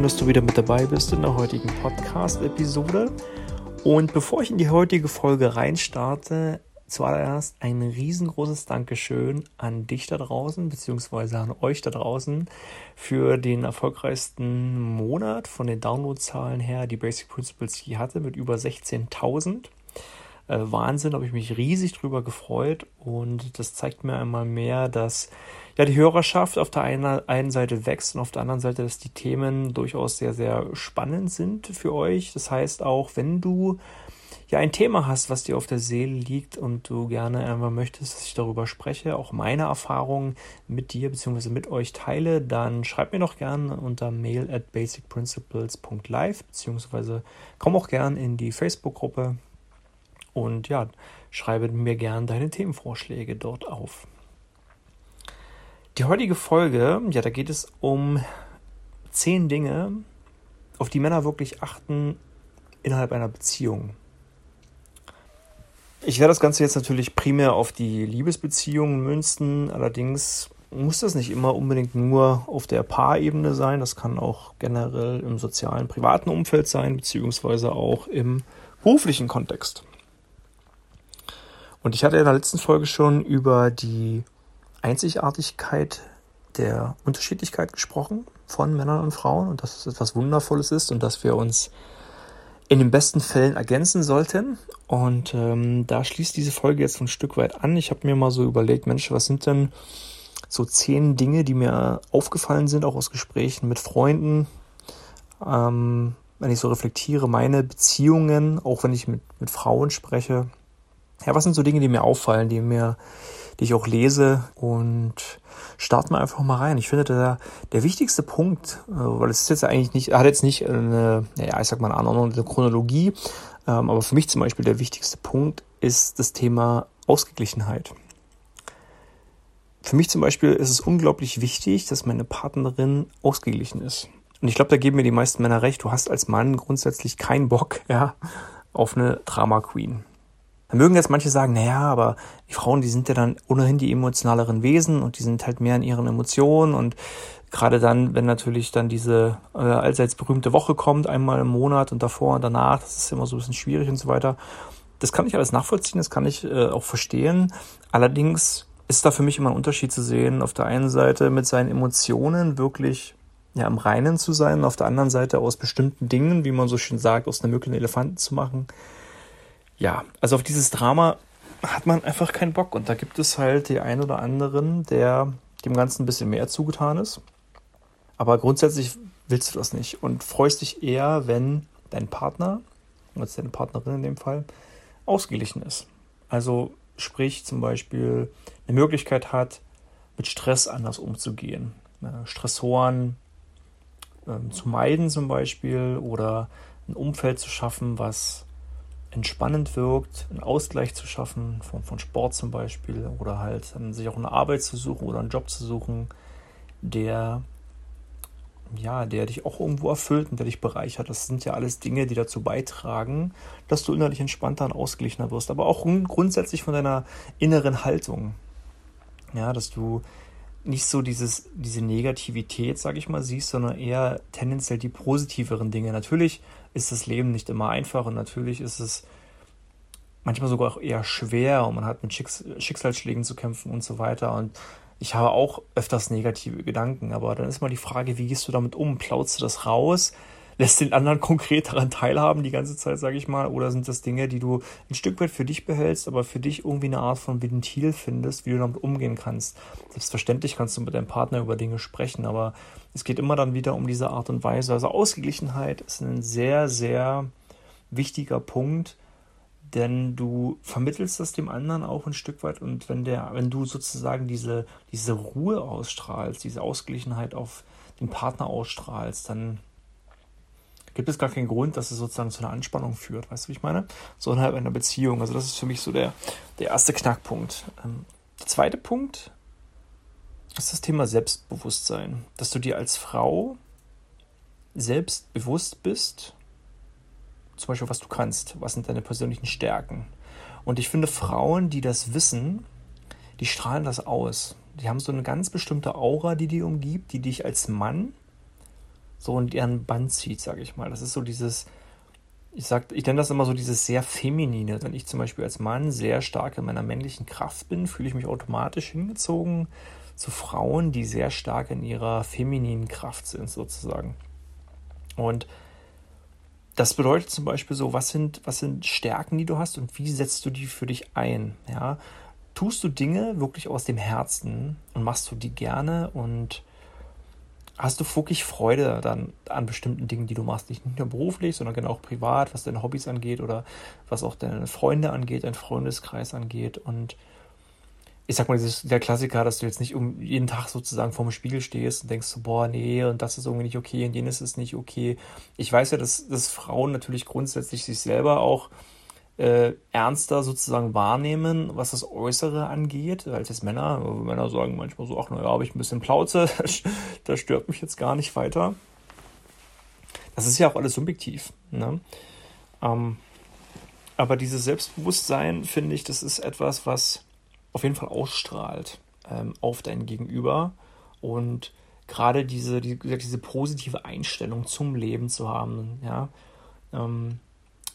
Schön, dass du wieder mit dabei bist in der heutigen Podcast-Episode. Und bevor ich in die heutige Folge reinstarte, zuallererst ein riesengroßes Dankeschön an dich da draußen, beziehungsweise an euch da draußen für den erfolgreichsten Monat von den Downloadzahlen her, die Basic Principles je hatte, mit über 16.000. Äh, Wahnsinn, habe ich mich riesig drüber gefreut und das zeigt mir einmal mehr, dass ja die Hörerschaft auf der einen, einen Seite wächst und auf der anderen Seite, dass die Themen durchaus sehr, sehr spannend sind für euch. Das heißt auch, wenn du ja ein Thema hast, was dir auf der Seele liegt und du gerne einfach möchtest, dass ich darüber spreche, auch meine Erfahrungen mit dir bzw. mit euch teile, dann schreib mir doch gerne unter mail at basicprinciples.live bzw. komm auch gerne in die Facebook-Gruppe und ja, schreibe mir gerne deine Themenvorschläge dort auf. Die heutige Folge, ja, da geht es um zehn Dinge, auf die Männer wirklich achten innerhalb einer Beziehung. Ich werde das Ganze jetzt natürlich primär auf die Liebesbeziehungen münzen, allerdings muss das nicht immer unbedingt nur auf der Paarebene sein, das kann auch generell im sozialen, privaten Umfeld sein, beziehungsweise auch im beruflichen Kontext. Und ich hatte in der letzten Folge schon über die Einzigartigkeit der Unterschiedlichkeit gesprochen von Männern und Frauen und dass es etwas Wundervolles ist und dass wir uns in den besten Fällen ergänzen sollten. Und ähm, da schließt diese Folge jetzt ein Stück weit an. Ich habe mir mal so überlegt, Mensch, was sind denn so zehn Dinge, die mir aufgefallen sind, auch aus Gesprächen mit Freunden, ähm, wenn ich so reflektiere, meine Beziehungen, auch wenn ich mit, mit Frauen spreche. Ja, was sind so Dinge, die mir auffallen, die mir, die ich auch lese und starten wir einfach mal rein. Ich finde, der, der wichtigste Punkt, äh, weil es ist jetzt eigentlich nicht, hat jetzt nicht eine, naja, ich sag mal eine Anordnung, eine Chronologie, ähm, aber für mich zum Beispiel der wichtigste Punkt ist das Thema Ausgeglichenheit. Für mich zum Beispiel ist es unglaublich wichtig, dass meine Partnerin ausgeglichen ist. Und ich glaube, da geben mir die meisten Männer recht. Du hast als Mann grundsätzlich keinen Bock, ja, auf eine Drama Queen. Da mögen jetzt manche sagen, naja, aber die Frauen, die sind ja dann ohnehin die emotionaleren Wesen und die sind halt mehr in ihren Emotionen und gerade dann, wenn natürlich dann diese äh, allseits berühmte Woche kommt, einmal im Monat und davor und danach, das ist immer so ein bisschen schwierig und so weiter. Das kann ich alles nachvollziehen, das kann ich äh, auch verstehen. Allerdings ist da für mich immer ein Unterschied zu sehen, auf der einen Seite mit seinen Emotionen wirklich ja, im Reinen zu sein, auf der anderen Seite aus bestimmten Dingen, wie man so schön sagt, aus einer Mücke einen Elefanten zu machen ja, also auf dieses Drama hat man einfach keinen Bock. Und da gibt es halt die ein oder anderen, der dem Ganzen ein bisschen mehr zugetan ist. Aber grundsätzlich willst du das nicht und freust dich eher, wenn dein Partner, als deine Partnerin in dem Fall, ausgeglichen ist. Also sprich zum Beispiel eine Möglichkeit hat, mit Stress anders umzugehen. Stressoren ähm, zu meiden zum Beispiel oder ein Umfeld zu schaffen, was entspannend wirkt, einen Ausgleich zu schaffen, von, von Sport zum Beispiel, oder halt dann sich auch eine Arbeit zu suchen oder einen Job zu suchen, der ja, der dich auch irgendwo erfüllt und der dich bereichert. Das sind ja alles Dinge, die dazu beitragen, dass du innerlich entspannter und ausgeglichener wirst, aber auch grundsätzlich von deiner inneren Haltung. Ja, dass du nicht so dieses, diese Negativität, sage ich mal, siehst, sondern eher tendenziell die positiveren Dinge. Natürlich ist das Leben nicht immer einfach und natürlich ist es manchmal sogar auch eher schwer und man hat mit Schicks Schicksalsschlägen zu kämpfen und so weiter. Und ich habe auch öfters negative Gedanken, aber dann ist mal die Frage, wie gehst du damit um? Plautst du das raus? Lässt den anderen konkret daran teilhaben die ganze Zeit, sage ich mal, oder sind das Dinge, die du ein Stück weit für dich behältst, aber für dich irgendwie eine Art von Ventil findest, wie du damit umgehen kannst. Selbstverständlich kannst du mit deinem Partner über Dinge sprechen, aber es geht immer dann wieder um diese Art und Weise. Also Ausgeglichenheit ist ein sehr, sehr wichtiger Punkt, denn du vermittelst das dem anderen auch ein Stück weit und wenn der, wenn du sozusagen diese, diese Ruhe ausstrahlst, diese Ausgeglichenheit auf den Partner ausstrahlst, dann gibt es gar keinen Grund, dass es sozusagen zu einer Anspannung führt. Weißt du, wie ich meine? So innerhalb einer Beziehung. Also das ist für mich so der, der erste Knackpunkt. Ähm, der zweite Punkt ist das Thema Selbstbewusstsein. Dass du dir als Frau selbstbewusst bist, zum Beispiel was du kannst, was sind deine persönlichen Stärken. Und ich finde Frauen, die das wissen, die strahlen das aus. Die haben so eine ganz bestimmte Aura, die die umgibt, die dich als Mann so in deren Band zieht, sage ich mal. Das ist so dieses, ich sag, ich nenne das immer so dieses sehr feminine. Wenn ich zum Beispiel als Mann sehr stark in meiner männlichen Kraft bin, fühle ich mich automatisch hingezogen zu Frauen, die sehr stark in ihrer femininen Kraft sind, sozusagen. Und das bedeutet zum Beispiel so, was sind, was sind Stärken, die du hast und wie setzt du die für dich ein? Ja? Tust du Dinge wirklich aus dem Herzen und machst du die gerne und hast du wirklich Freude dann an bestimmten Dingen, die du machst, nicht nur beruflich, sondern genau auch privat, was deine Hobbys angeht oder was auch deine Freunde angeht, dein Freundeskreis angeht und ich sag mal, dieses, der Klassiker, dass du jetzt nicht um jeden Tag sozusagen vorm Spiegel stehst und denkst so, boah, nee, und das ist irgendwie nicht okay und jenes ist nicht okay. Ich weiß ja, dass, dass Frauen natürlich grundsätzlich sich selber auch äh, ernster sozusagen wahrnehmen, was das Äußere angeht, als jetzt Männer. Männer sagen manchmal so, ach naja, habe ich ein bisschen Plauze, das stört mich jetzt gar nicht weiter. Das ist ja auch alles subjektiv. Ne? Ähm, aber dieses Selbstbewusstsein, finde ich, das ist etwas, was auf jeden Fall ausstrahlt ähm, auf dein Gegenüber und gerade diese, die, diese positive Einstellung zum Leben zu haben, ja, ähm,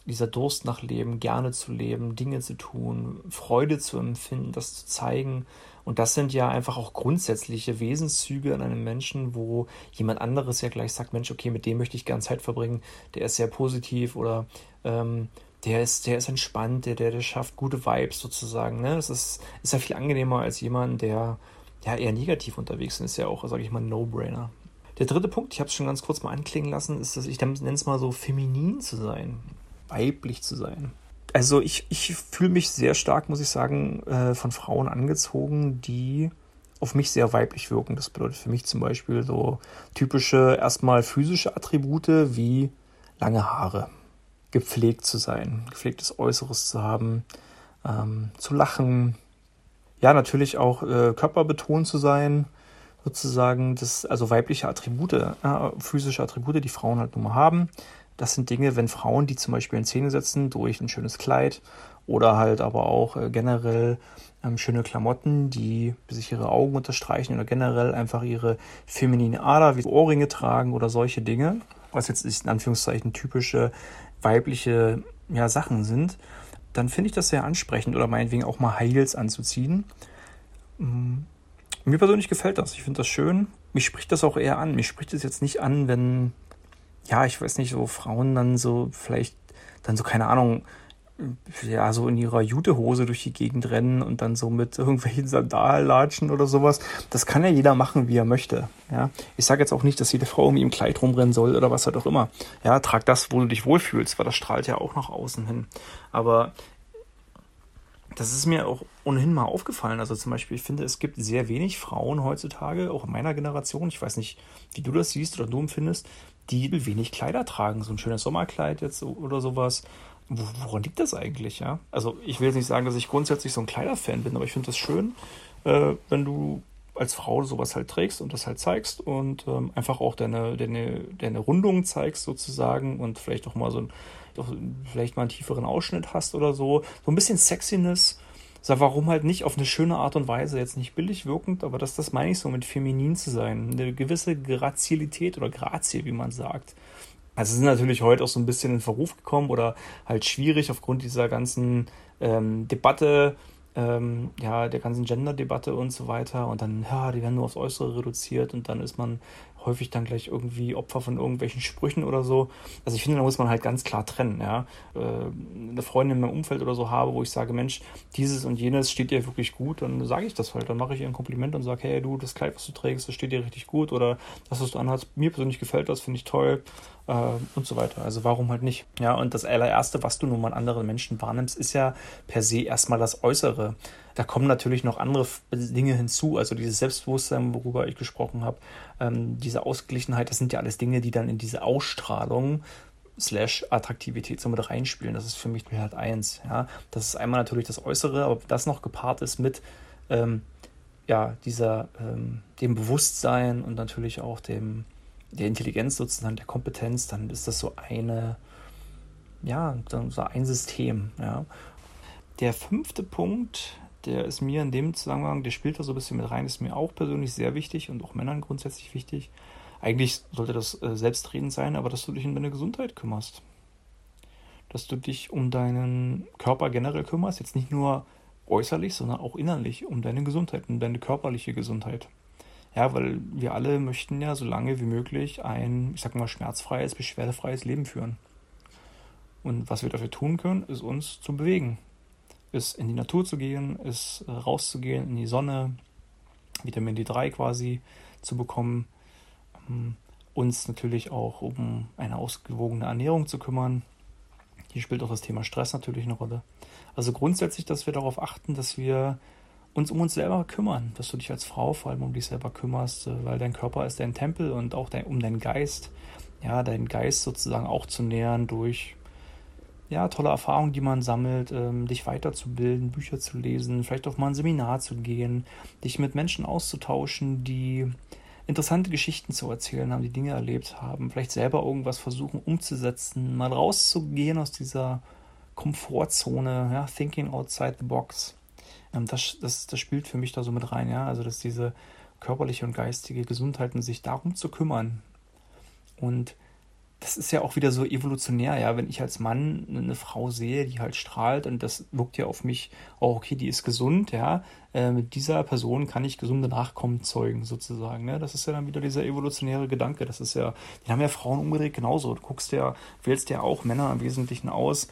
dieser Durst nach Leben, gerne zu leben, Dinge zu tun, Freude zu empfinden, das zu zeigen. Und das sind ja einfach auch grundsätzliche Wesenszüge in einem Menschen, wo jemand anderes ja gleich sagt, Mensch, okay, mit dem möchte ich gerne Zeit verbringen, der ist sehr positiv oder ähm, der ist, der ist entspannt, der, der, der schafft gute Vibes sozusagen. Ne? Das ist, ist ja viel angenehmer als jemand, der ja eher negativ unterwegs ist. Ist ja auch, sage ich mal, ein No-Brainer. Der dritte Punkt, ich habe es schon ganz kurz mal anklingen lassen, ist, dass ich nenne es mal so feminin zu sein, weiblich zu sein. Also ich, ich fühle mich sehr stark, muss ich sagen, äh, von Frauen angezogen, die auf mich sehr weiblich wirken. Das bedeutet für mich zum Beispiel so typische erstmal physische Attribute wie lange Haare gepflegt zu sein, gepflegtes Äußeres zu haben, ähm, zu lachen. Ja, natürlich auch äh, körperbetont zu sein, sozusagen, das, also weibliche Attribute, äh, physische Attribute, die Frauen halt nun mal haben. Das sind Dinge, wenn Frauen die zum Beispiel in Szene setzen durch ein schönes Kleid oder halt aber auch äh, generell ähm, schöne Klamotten, die sich ihre Augen unterstreichen oder generell einfach ihre feminine Ader wie Ohrringe tragen oder solche Dinge, was jetzt in Anführungszeichen typische weibliche ja, Sachen sind, dann finde ich das sehr ansprechend oder meinetwegen auch mal Heils anzuziehen. Mm, mir persönlich gefällt das. Ich finde das schön. Mich spricht das auch eher an. Mich spricht es jetzt nicht an, wenn, ja, ich weiß nicht, so Frauen dann so vielleicht dann so, keine Ahnung, ja, so in ihrer Jutehose durch die Gegend rennen und dann so mit irgendwelchen Sandallatschen oder sowas. Das kann ja jeder machen, wie er möchte. Ja, ich sage jetzt auch nicht, dass jede Frau irgendwie im Kleid rumrennen soll oder was halt auch immer. Ja, trag das, wo du dich wohlfühlst, weil das strahlt ja auch nach außen hin. Aber das ist mir auch ohnehin mal aufgefallen. Also zum Beispiel, ich finde, es gibt sehr wenig Frauen heutzutage, auch in meiner Generation, ich weiß nicht, wie du das siehst oder du empfindest, die wenig Kleider tragen. So ein schönes Sommerkleid jetzt oder sowas woran liegt das eigentlich, ja? Also ich will jetzt nicht sagen, dass ich grundsätzlich so ein Kleiderfan bin, aber ich finde das schön, äh, wenn du als Frau sowas halt trägst und das halt zeigst und ähm, einfach auch deine, deine, deine Rundung zeigst sozusagen und vielleicht auch mal so ein, doch vielleicht mal einen tieferen Ausschnitt hast oder so. So ein bisschen Sexiness. Sag, warum halt nicht auf eine schöne Art und Weise, jetzt nicht billig wirkend, aber das, das meine ich so mit feminin zu sein. Eine gewisse Grazialität oder Grazie, wie man sagt. Also sind natürlich heute auch so ein bisschen in Verruf gekommen oder halt schwierig aufgrund dieser ganzen ähm, Debatte, ähm, ja, der ganzen Gender-Debatte und so weiter. Und dann, ja, die werden nur aufs Äußere reduziert und dann ist man häufig dann gleich irgendwie Opfer von irgendwelchen Sprüchen oder so. Also ich finde, da muss man halt ganz klar trennen, ja. Äh, eine Freundin in meinem Umfeld oder so habe, wo ich sage, Mensch, dieses und jenes steht dir wirklich gut, dann sage ich das halt. Dann mache ich ihr ein Kompliment und sage, hey, du, das Kleid, was du trägst, das steht dir richtig gut oder das, was du anhast, mir persönlich gefällt das, finde ich toll äh, und so weiter. Also warum halt nicht? Ja, und das allererste, was du nun mal an anderen Menschen wahrnimmst, ist ja per se erstmal das Äußere. Da kommen natürlich noch andere Dinge hinzu, also dieses Selbstbewusstsein, worüber ich gesprochen habe, ähm, diese Ausgeglichenheit, das sind ja alles Dinge, die dann in diese Ausstrahlung slash Attraktivität so mit reinspielen. Das ist für mich halt eins. Ja? Das ist einmal natürlich das Äußere, aber das noch gepaart ist mit ähm, ja, dieser, ähm, dem Bewusstsein und natürlich auch dem, der Intelligenz sozusagen, der Kompetenz, dann ist das so eine, ja, so ein System. Ja. Der fünfte Punkt, der ist mir in dem Zusammenhang, der spielt da so ein bisschen mit rein, ist mir auch persönlich sehr wichtig und auch Männern grundsätzlich wichtig. eigentlich sollte das äh, selbstredend sein, aber dass du dich um deine Gesundheit kümmerst. Dass du dich um deinen Körper generell kümmerst, jetzt nicht nur äußerlich, sondern auch innerlich um deine Gesundheit, um deine körperliche Gesundheit. Ja, weil wir alle möchten ja so lange wie möglich ein, ich sag mal, schmerzfreies, beschwerdefreies Leben führen. Und was wir dafür tun können, ist uns zu bewegen. Ist in die Natur zu gehen, ist rauszugehen in die Sonne, Vitamin D3 quasi zu bekommen, ähm, uns natürlich auch um eine ausgewogene Ernährung zu kümmern. Hier spielt auch das Thema Stress natürlich eine Rolle. Also grundsätzlich, dass wir darauf achten, dass wir uns um uns selber kümmern, dass du dich als Frau vor allem um dich selber kümmerst, äh, weil dein Körper ist dein Tempel und auch dein, um deinen Geist, ja, deinen Geist sozusagen auch zu nähern durch ja, tolle Erfahrungen, die man sammelt, ähm, dich weiterzubilden, Bücher zu lesen, vielleicht auch mal ein Seminar zu gehen, dich mit Menschen auszutauschen, die interessante Geschichten zu erzählen haben, die Dinge erlebt haben, vielleicht selber irgendwas versuchen umzusetzen, mal rauszugehen aus dieser Komfortzone, ja, thinking outside the box. Ähm, das, das, das spielt für mich da so mit rein, ja. Also, dass diese körperliche und geistige Gesundheit und sich darum zu kümmern. Und das ist ja auch wieder so evolutionär, ja, wenn ich als Mann eine Frau sehe, die halt strahlt und das wirkt ja auf mich, oh, okay, die ist gesund, ja, äh, mit dieser Person kann ich gesunde Nachkommen zeugen, sozusagen, ne? Das ist ja dann wieder dieser evolutionäre Gedanke, das ist ja, den haben ja Frauen umgedreht genauso. Du guckst ja, wählst ja auch Männer im Wesentlichen aus,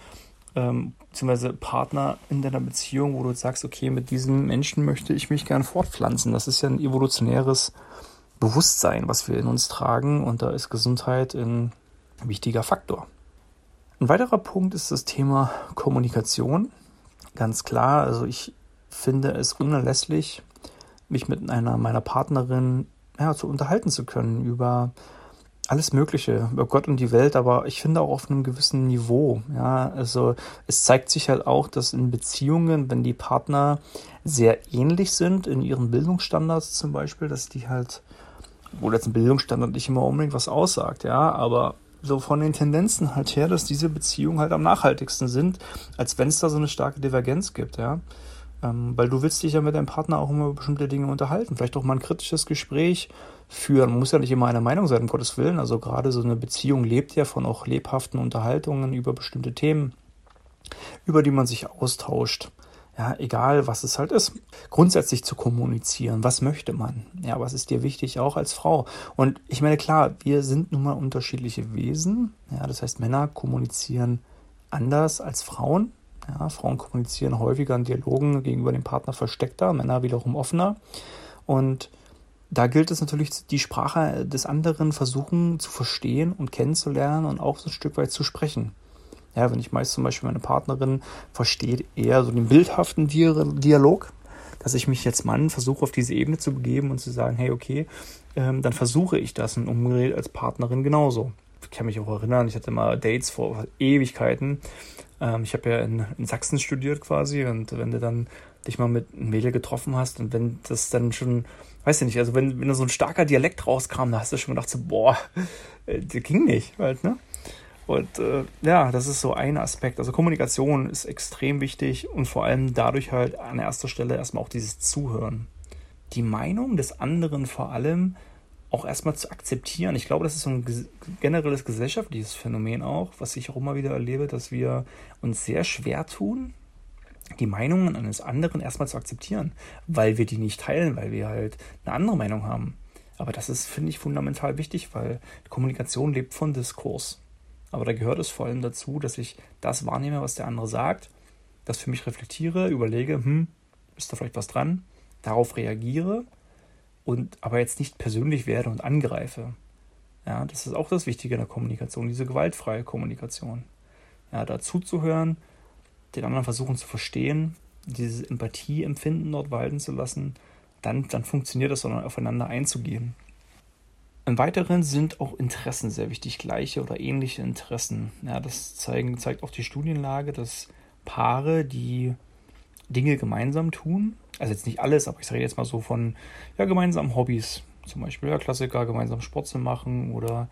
ähm, beziehungsweise Partner in deiner Beziehung, wo du sagst, okay, mit diesem Menschen möchte ich mich gern fortpflanzen. Das ist ja ein evolutionäres Bewusstsein, was wir in uns tragen und da ist Gesundheit ein wichtiger Faktor. Ein weiterer Punkt ist das Thema Kommunikation. Ganz klar, also ich finde es unerlässlich, mich mit einer meiner Partnerin ja, zu unterhalten zu können über alles Mögliche, über Gott und die Welt, aber ich finde auch auf einem gewissen Niveau. Ja, also es zeigt sich halt auch, dass in Beziehungen, wenn die Partner sehr ähnlich sind in ihren Bildungsstandards zum Beispiel, dass die halt, wo jetzt ein Bildungsstandard nicht immer unbedingt was aussagt, ja, aber so von den Tendenzen halt her, dass diese Beziehungen halt am nachhaltigsten sind, als wenn es da so eine starke Divergenz gibt, ja. Ähm, weil du willst dich ja mit deinem Partner auch immer über bestimmte Dinge unterhalten. Vielleicht auch mal ein kritisches Gespräch führen. Man muss ja nicht immer einer Meinung sein, um Gottes Willen. Also gerade so eine Beziehung lebt ja von auch lebhaften Unterhaltungen über bestimmte Themen, über die man sich austauscht. Ja, egal was es halt ist. Grundsätzlich zu kommunizieren. Was möchte man? Ja, was ist dir wichtig, auch als Frau? Und ich meine, klar, wir sind nun mal unterschiedliche Wesen. Ja, das heißt, Männer kommunizieren anders als Frauen. Ja, Frauen kommunizieren häufiger in Dialogen gegenüber dem Partner versteckter, Männer wiederum offener. Und da gilt es natürlich, die Sprache des anderen versuchen zu verstehen und kennenzulernen und auch so ein Stück weit zu sprechen. Ja, wenn ich meist zum Beispiel meine Partnerin versteht eher so den bildhaften Dialog, dass ich mich jetzt Mann versuche auf diese Ebene zu begeben und zu sagen, hey, okay, ähm, dann versuche ich das und umgedreht als Partnerin genauso. Ich kann mich auch erinnern, ich hatte mal Dates vor Ewigkeiten. Ähm, ich habe ja in, in Sachsen studiert quasi und wenn du dann dich mal mit einem Mädel getroffen hast und wenn das dann schon, weiß ich nicht, also wenn, wenn da so ein starker Dialekt rauskam, da hast du schon gedacht, so, boah, äh, der ging nicht halt, ne? Und äh, ja, das ist so ein Aspekt. Also Kommunikation ist extrem wichtig und vor allem dadurch halt an erster Stelle erstmal auch dieses Zuhören. Die Meinung des anderen vor allem auch erstmal zu akzeptieren. Ich glaube, das ist so ein generelles gesellschaftliches Phänomen auch, was ich auch immer wieder erlebe, dass wir uns sehr schwer tun, die Meinungen eines anderen erstmal zu akzeptieren, weil wir die nicht teilen, weil wir halt eine andere Meinung haben. Aber das ist, finde ich, fundamental wichtig, weil Kommunikation lebt von Diskurs. Aber da gehört es vor allem dazu, dass ich das wahrnehme, was der andere sagt, das für mich reflektiere, überlege, hm, ist da vielleicht was dran, darauf reagiere und aber jetzt nicht persönlich werde und angreife. Ja, das ist auch das Wichtige in der Kommunikation, diese gewaltfreie Kommunikation. Ja, dazu zu hören, den anderen versuchen zu verstehen, dieses Empathieempfinden dort walten zu lassen, dann, dann funktioniert das, sondern aufeinander einzugehen. Im Weiteren sind auch Interessen sehr wichtig, gleiche oder ähnliche Interessen. Ja, das zeigen, zeigt auch die Studienlage, dass Paare, die Dinge gemeinsam tun, also jetzt nicht alles, aber ich sage jetzt mal so von ja, gemeinsamen Hobbys, zum Beispiel ja, Klassiker, gemeinsam Sport zu machen oder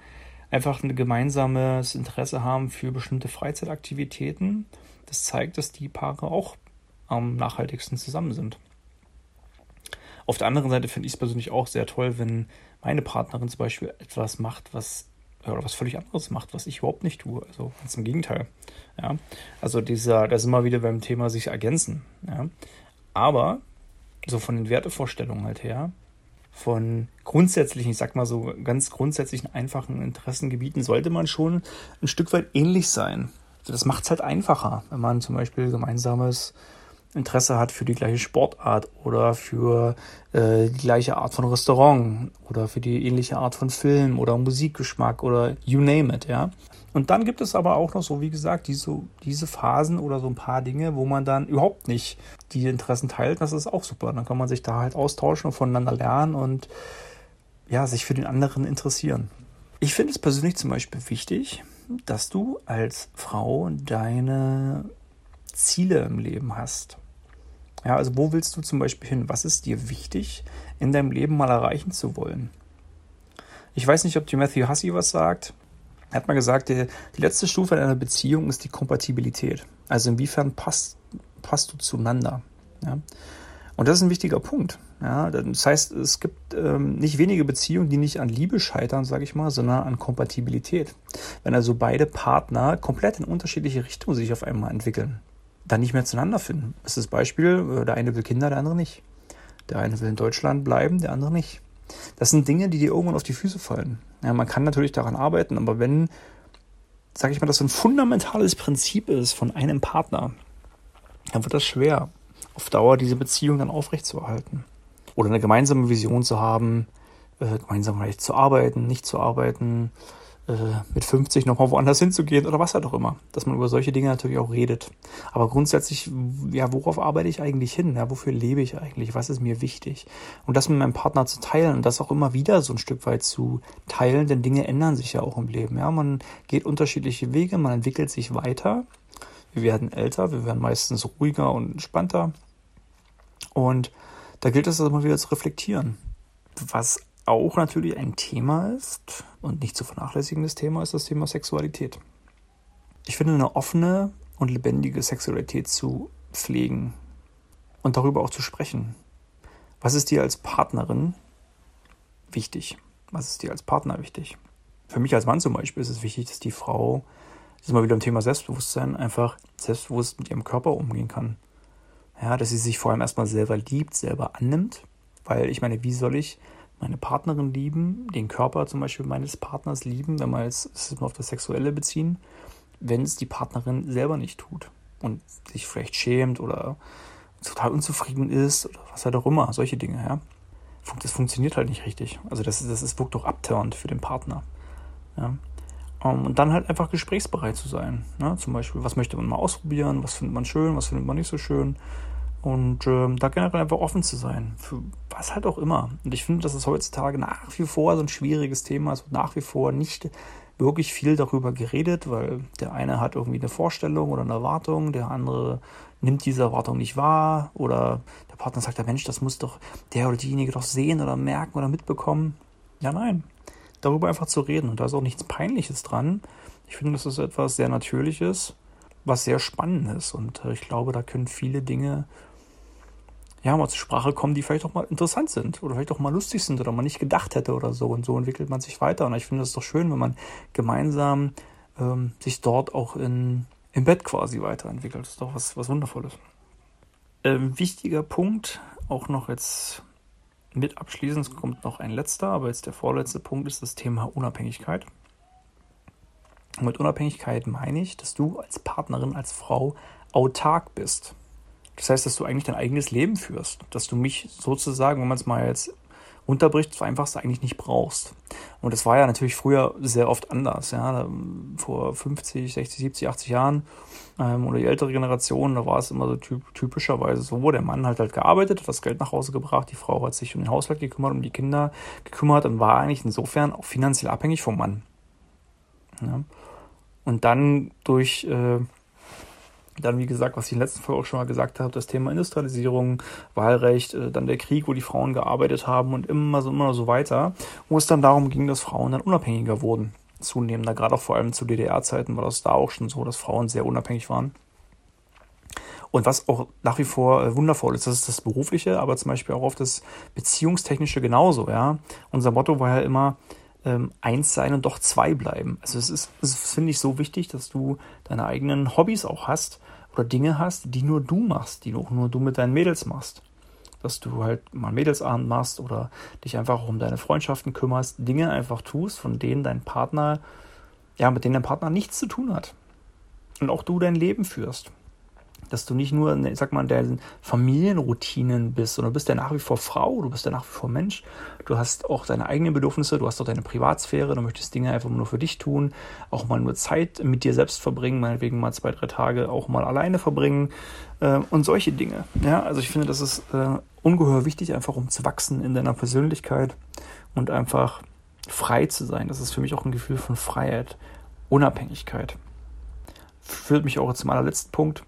einfach ein gemeinsames Interesse haben für bestimmte Freizeitaktivitäten. Das zeigt, dass die Paare auch am nachhaltigsten zusammen sind. Auf der anderen Seite finde ich es persönlich auch sehr toll, wenn meine Partnerin zum Beispiel etwas macht, was oder was völlig anderes macht, was ich überhaupt nicht tue. Also ganz im Gegenteil. Ja, also dieser, da sind wir wieder beim Thema sich ergänzen. Ja, aber so von den Wertevorstellungen halt her, von grundsätzlichen, ich sag mal so ganz grundsätzlichen einfachen Interessengebieten sollte man schon ein Stück weit ähnlich sein. Also das macht es halt einfacher, wenn man zum Beispiel gemeinsames Interesse hat für die gleiche Sportart oder für äh, die gleiche Art von Restaurant oder für die ähnliche Art von Film oder Musikgeschmack oder you name it, ja. Und dann gibt es aber auch noch so, wie gesagt, diese, diese Phasen oder so ein paar Dinge, wo man dann überhaupt nicht die Interessen teilt. Das ist auch super. Dann kann man sich da halt austauschen und voneinander lernen und ja, sich für den anderen interessieren. Ich finde es persönlich zum Beispiel wichtig, dass du als Frau deine Ziele im Leben hast. Ja, also wo willst du zum Beispiel hin? Was ist dir wichtig, in deinem Leben mal erreichen zu wollen? Ich weiß nicht, ob dir Matthew Hussey was sagt. Er hat mal gesagt, die, die letzte Stufe einer Beziehung ist die Kompatibilität. Also inwiefern passt, passt du zueinander? Ja? Und das ist ein wichtiger Punkt. Ja? Das heißt, es gibt ähm, nicht wenige Beziehungen, die nicht an Liebe scheitern, sage ich mal, sondern an Kompatibilität. Wenn also beide Partner komplett in unterschiedliche Richtungen sich auf einmal entwickeln dann nicht mehr zueinander finden. Das ist das Beispiel, äh, der eine will Kinder, der andere nicht. Der eine will in Deutschland bleiben, der andere nicht. Das sind Dinge, die dir irgendwann auf die Füße fallen. Ja, man kann natürlich daran arbeiten, aber wenn, sage ich mal, das so ein fundamentales Prinzip ist von einem Partner, dann wird das schwer, auf Dauer diese Beziehung dann aufrechtzuerhalten. Oder eine gemeinsame Vision zu haben, äh, gemeinsam vielleicht zu arbeiten, nicht zu arbeiten, äh, mit 50 nochmal woanders hinzugehen oder was halt auch immer. Dass man über solche Dinge natürlich auch redet. Aber grundsätzlich, ja, worauf arbeite ich eigentlich hin? Ja, wofür lebe ich eigentlich? Was ist mir wichtig? Und das mit meinem Partner zu teilen und das auch immer wieder so ein Stück weit zu teilen, denn Dinge ändern sich ja auch im Leben. Ja, man geht unterschiedliche Wege, man entwickelt sich weiter. Wir werden älter, wir werden meistens ruhiger und entspannter. Und da gilt es immer wieder zu reflektieren. Was auch natürlich ein Thema ist und nicht zu vernachlässigendes Thema ist das Thema Sexualität. Ich finde eine offene und lebendige Sexualität zu pflegen und darüber auch zu sprechen. Was ist dir als Partnerin wichtig? Was ist dir als Partner wichtig? Für mich als Mann zum Beispiel ist es wichtig, dass die Frau, das ist mal wieder ein Thema Selbstbewusstsein, einfach selbstbewusst mit ihrem Körper umgehen kann. Ja, dass sie sich vor allem erstmal selber liebt, selber annimmt, weil ich meine, wie soll ich meine Partnerin lieben, den Körper zum Beispiel meines Partners lieben, wenn wir jetzt es mal auf das Sexuelle beziehen, wenn es die Partnerin selber nicht tut und sich vielleicht schämt oder total unzufrieden ist oder was halt auch immer, solche Dinge, ja. Das funktioniert halt nicht richtig. Also das, das ist wirkt doch abturnt für den Partner. Ja. Um, und dann halt einfach gesprächsbereit zu sein. Ne? Zum Beispiel, was möchte man mal ausprobieren, was findet man schön, was findet man nicht so schön. Und ähm, da generell einfach offen zu sein, für was halt auch immer. Und ich finde, das ist heutzutage nach wie vor so ein schwieriges Thema. Es wird nach wie vor nicht wirklich viel darüber geredet, weil der eine hat irgendwie eine Vorstellung oder eine Erwartung, der andere nimmt diese Erwartung nicht wahr oder der Partner sagt, der Mensch, das muss doch der oder diejenige doch sehen oder merken oder mitbekommen. Ja, nein. Darüber einfach zu reden. Und da ist auch nichts Peinliches dran. Ich finde, das ist etwas sehr Natürliches, was sehr spannend ist. Und äh, ich glaube, da können viele Dinge ja, mal zur Sprache kommen, die vielleicht auch mal interessant sind oder vielleicht auch mal lustig sind oder man nicht gedacht hätte oder so. Und so entwickelt man sich weiter. Und ich finde es doch schön, wenn man gemeinsam ähm, sich dort auch in, im Bett quasi weiterentwickelt. Das ist doch was, was Wundervolles. Ähm, wichtiger Punkt, auch noch jetzt mit abschließend kommt noch ein letzter, aber jetzt der vorletzte Punkt ist das Thema Unabhängigkeit. Und mit Unabhängigkeit meine ich, dass du als Partnerin, als Frau autark bist. Das heißt, dass du eigentlich dein eigenes Leben führst, dass du mich sozusagen, wenn man es mal jetzt unterbricht, so einfach eigentlich nicht brauchst. Und das war ja natürlich früher sehr oft anders. Ja, vor 50, 60, 70, 80 Jahren ähm, oder die ältere Generation, da war es immer so typ, typischerweise so, der Mann halt halt gearbeitet, hat das Geld nach Hause gebracht, die Frau hat sich um den Haushalt gekümmert, um die Kinder gekümmert und war eigentlich insofern auch finanziell abhängig vom Mann. Ja. Und dann durch äh, dann, wie gesagt, was ich in der letzten Folge auch schon mal gesagt habe, das Thema Industrialisierung, Wahlrecht, äh, dann der Krieg, wo die Frauen gearbeitet haben und immer so, immer so weiter, wo es dann darum ging, dass Frauen dann unabhängiger wurden. Zunehmender, gerade auch vor allem zu DDR-Zeiten war das da auch schon so, dass Frauen sehr unabhängig waren. Und was auch nach wie vor äh, wundervoll ist, das ist das Berufliche, aber zum Beispiel auch auf das Beziehungstechnische genauso, ja. Unser Motto war ja immer, ähm, eins sein und doch zwei bleiben. Also es ist, es finde ich so wichtig, dass du deine eigenen Hobbys auch hast oder Dinge hast, die nur du machst, die auch nur du mit deinen Mädels machst. Dass du halt mal Mädelsabend machst oder dich einfach um deine Freundschaften kümmerst, Dinge einfach tust, von denen dein Partner, ja, mit denen dein Partner nichts zu tun hat. Und auch du dein Leben führst dass du nicht nur, ich sag mal, in deinen Familienroutinen bist, sondern du bist ja nach wie vor Frau, du bist ja nach wie vor Mensch, du hast auch deine eigenen Bedürfnisse, du hast auch deine Privatsphäre, du möchtest Dinge einfach nur für dich tun, auch mal nur Zeit mit dir selbst verbringen, meinetwegen mal zwei, drei Tage auch mal alleine verbringen äh, und solche Dinge. Ja, also ich finde, das ist äh, ungeheuer wichtig, einfach um zu wachsen in deiner Persönlichkeit und einfach frei zu sein. Das ist für mich auch ein Gefühl von Freiheit, Unabhängigkeit. Führt mich auch zum allerletzten Punkt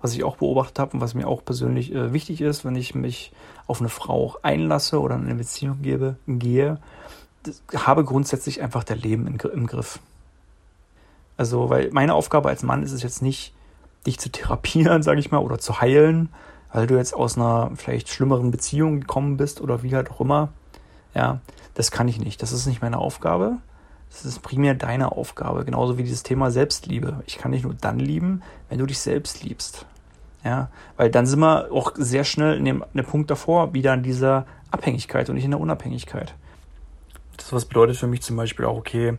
was ich auch beobachtet habe und was mir auch persönlich äh, wichtig ist, wenn ich mich auf eine Frau auch einlasse oder in eine Beziehung gebe, gehe, habe grundsätzlich einfach der Leben in, im Griff. Also, weil meine Aufgabe als Mann ist es jetzt nicht, dich zu therapieren, sage ich mal, oder zu heilen, weil du jetzt aus einer vielleicht schlimmeren Beziehung gekommen bist oder wie halt auch immer. Ja, das kann ich nicht. Das ist nicht meine Aufgabe. Das ist primär deine Aufgabe, genauso wie dieses Thema Selbstliebe. Ich kann dich nur dann lieben, wenn du dich selbst liebst. Ja, weil dann sind wir auch sehr schnell in dem, in dem Punkt davor wieder in dieser Abhängigkeit und nicht in der Unabhängigkeit. Das was bedeutet für mich zum Beispiel auch, okay,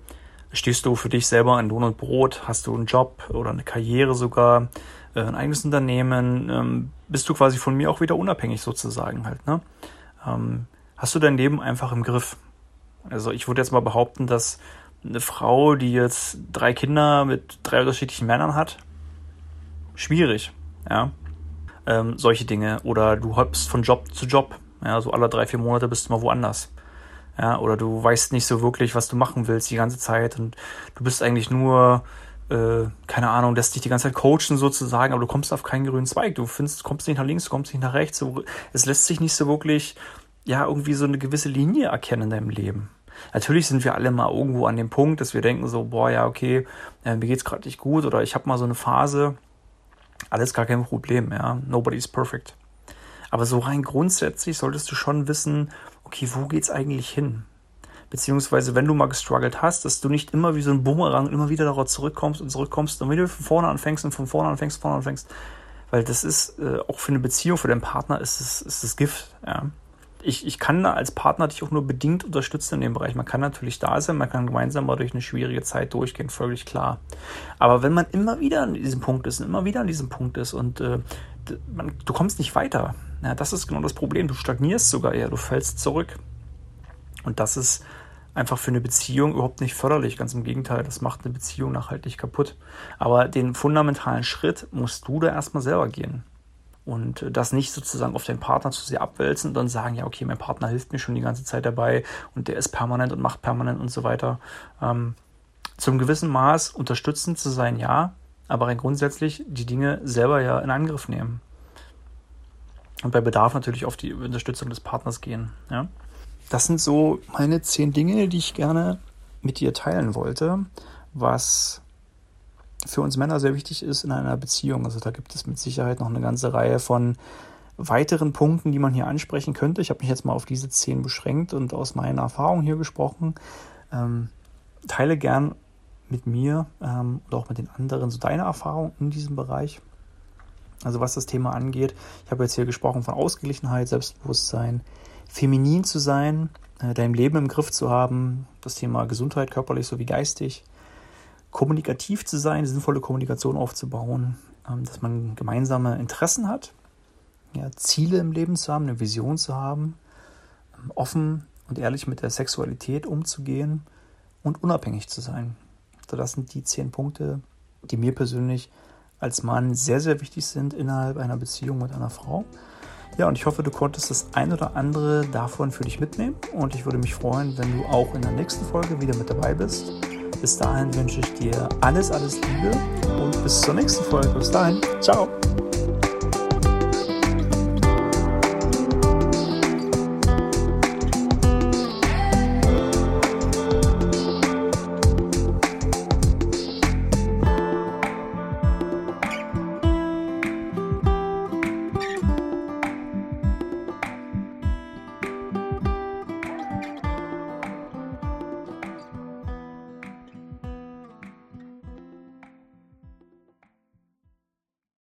stehst du für dich selber in Lohn und Brot, hast du einen Job oder eine Karriere sogar, äh, ein eigenes Unternehmen, ähm, bist du quasi von mir auch wieder unabhängig sozusagen halt, ne? Ähm, hast du dein Leben einfach im Griff? Also ich würde jetzt mal behaupten, dass eine Frau, die jetzt drei Kinder mit drei unterschiedlichen Männern hat, schwierig, ja. Ähm, solche Dinge. Oder du hoppst von Job zu Job. Ja, so alle drei, vier Monate bist du mal woanders. Ja, oder du weißt nicht so wirklich, was du machen willst die ganze Zeit und du bist eigentlich nur, äh, keine Ahnung, lässt dich die ganze Zeit coachen sozusagen, aber du kommst auf keinen grünen Zweig. Du findest, kommst nicht nach links, du kommst nicht nach rechts. Es lässt sich nicht so wirklich, ja, irgendwie so eine gewisse Linie erkennen in deinem Leben. Natürlich sind wir alle mal irgendwo an dem Punkt, dass wir denken so, boah, ja, okay, äh, mir geht's gerade nicht gut oder ich habe mal so eine Phase. Alles gar kein Problem, ja. Nobody is perfect. Aber so rein grundsätzlich solltest du schon wissen, okay, wo geht's eigentlich hin? Beziehungsweise, wenn du mal gestruggelt hast, dass du nicht immer wie so ein Bumerang immer wieder darauf zurückkommst und zurückkommst und wieder von vorne anfängst und von vorne anfängst, von vorne anfängst. Weil das ist äh, auch für eine Beziehung, für deinen Partner ist es ist das Gift, ja ich, ich kann da als Partner dich auch nur bedingt unterstützen in dem Bereich. Man kann natürlich da sein, man kann gemeinsam mal durch eine schwierige Zeit durchgehen, völlig klar. Aber wenn man immer wieder an diesem Punkt ist und immer wieder an diesem Punkt ist und äh, man, du kommst nicht weiter, ja, das ist genau das Problem. Du stagnierst sogar eher, du fällst zurück. Und das ist einfach für eine Beziehung überhaupt nicht förderlich. Ganz im Gegenteil, das macht eine Beziehung nachhaltig kaputt. Aber den fundamentalen Schritt musst du da erstmal selber gehen und das nicht sozusagen auf den Partner zu sehr abwälzen und dann sagen, ja, okay, mein Partner hilft mir schon die ganze Zeit dabei und der ist permanent und macht permanent und so weiter. Ähm, zum gewissen Maß unterstützend zu sein, ja, aber rein grundsätzlich die Dinge selber ja in Angriff nehmen. Und bei Bedarf natürlich auf die Unterstützung des Partners gehen. Ja. Das sind so meine zehn Dinge, die ich gerne mit dir teilen wollte, was für uns Männer sehr wichtig ist in einer Beziehung. Also da gibt es mit Sicherheit noch eine ganze Reihe von weiteren Punkten, die man hier ansprechen könnte. Ich habe mich jetzt mal auf diese zehn beschränkt und aus meiner Erfahrung hier gesprochen. Ähm, teile gern mit mir ähm, oder auch mit den anderen so deine Erfahrung in diesem Bereich. Also was das Thema angeht, ich habe jetzt hier gesprochen von Ausgeglichenheit, Selbstbewusstsein, feminin zu sein, äh, dein Leben im Griff zu haben, das Thema Gesundheit körperlich sowie geistig, kommunikativ zu sein, sinnvolle Kommunikation aufzubauen, ähm, dass man gemeinsame Interessen hat, ja, Ziele im Leben zu haben, eine Vision zu haben, ähm, offen und ehrlich mit der Sexualität umzugehen und unabhängig zu sein. Also das sind die zehn Punkte, die mir persönlich als Mann sehr, sehr wichtig sind innerhalb einer Beziehung mit einer Frau. Ja, und ich hoffe, du konntest das ein oder andere davon für dich mitnehmen. Und ich würde mich freuen, wenn du auch in der nächsten Folge wieder mit dabei bist. Bis dahin wünsche ich dir alles, alles Liebe und bis zur nächsten Folge. Bis dahin, ciao.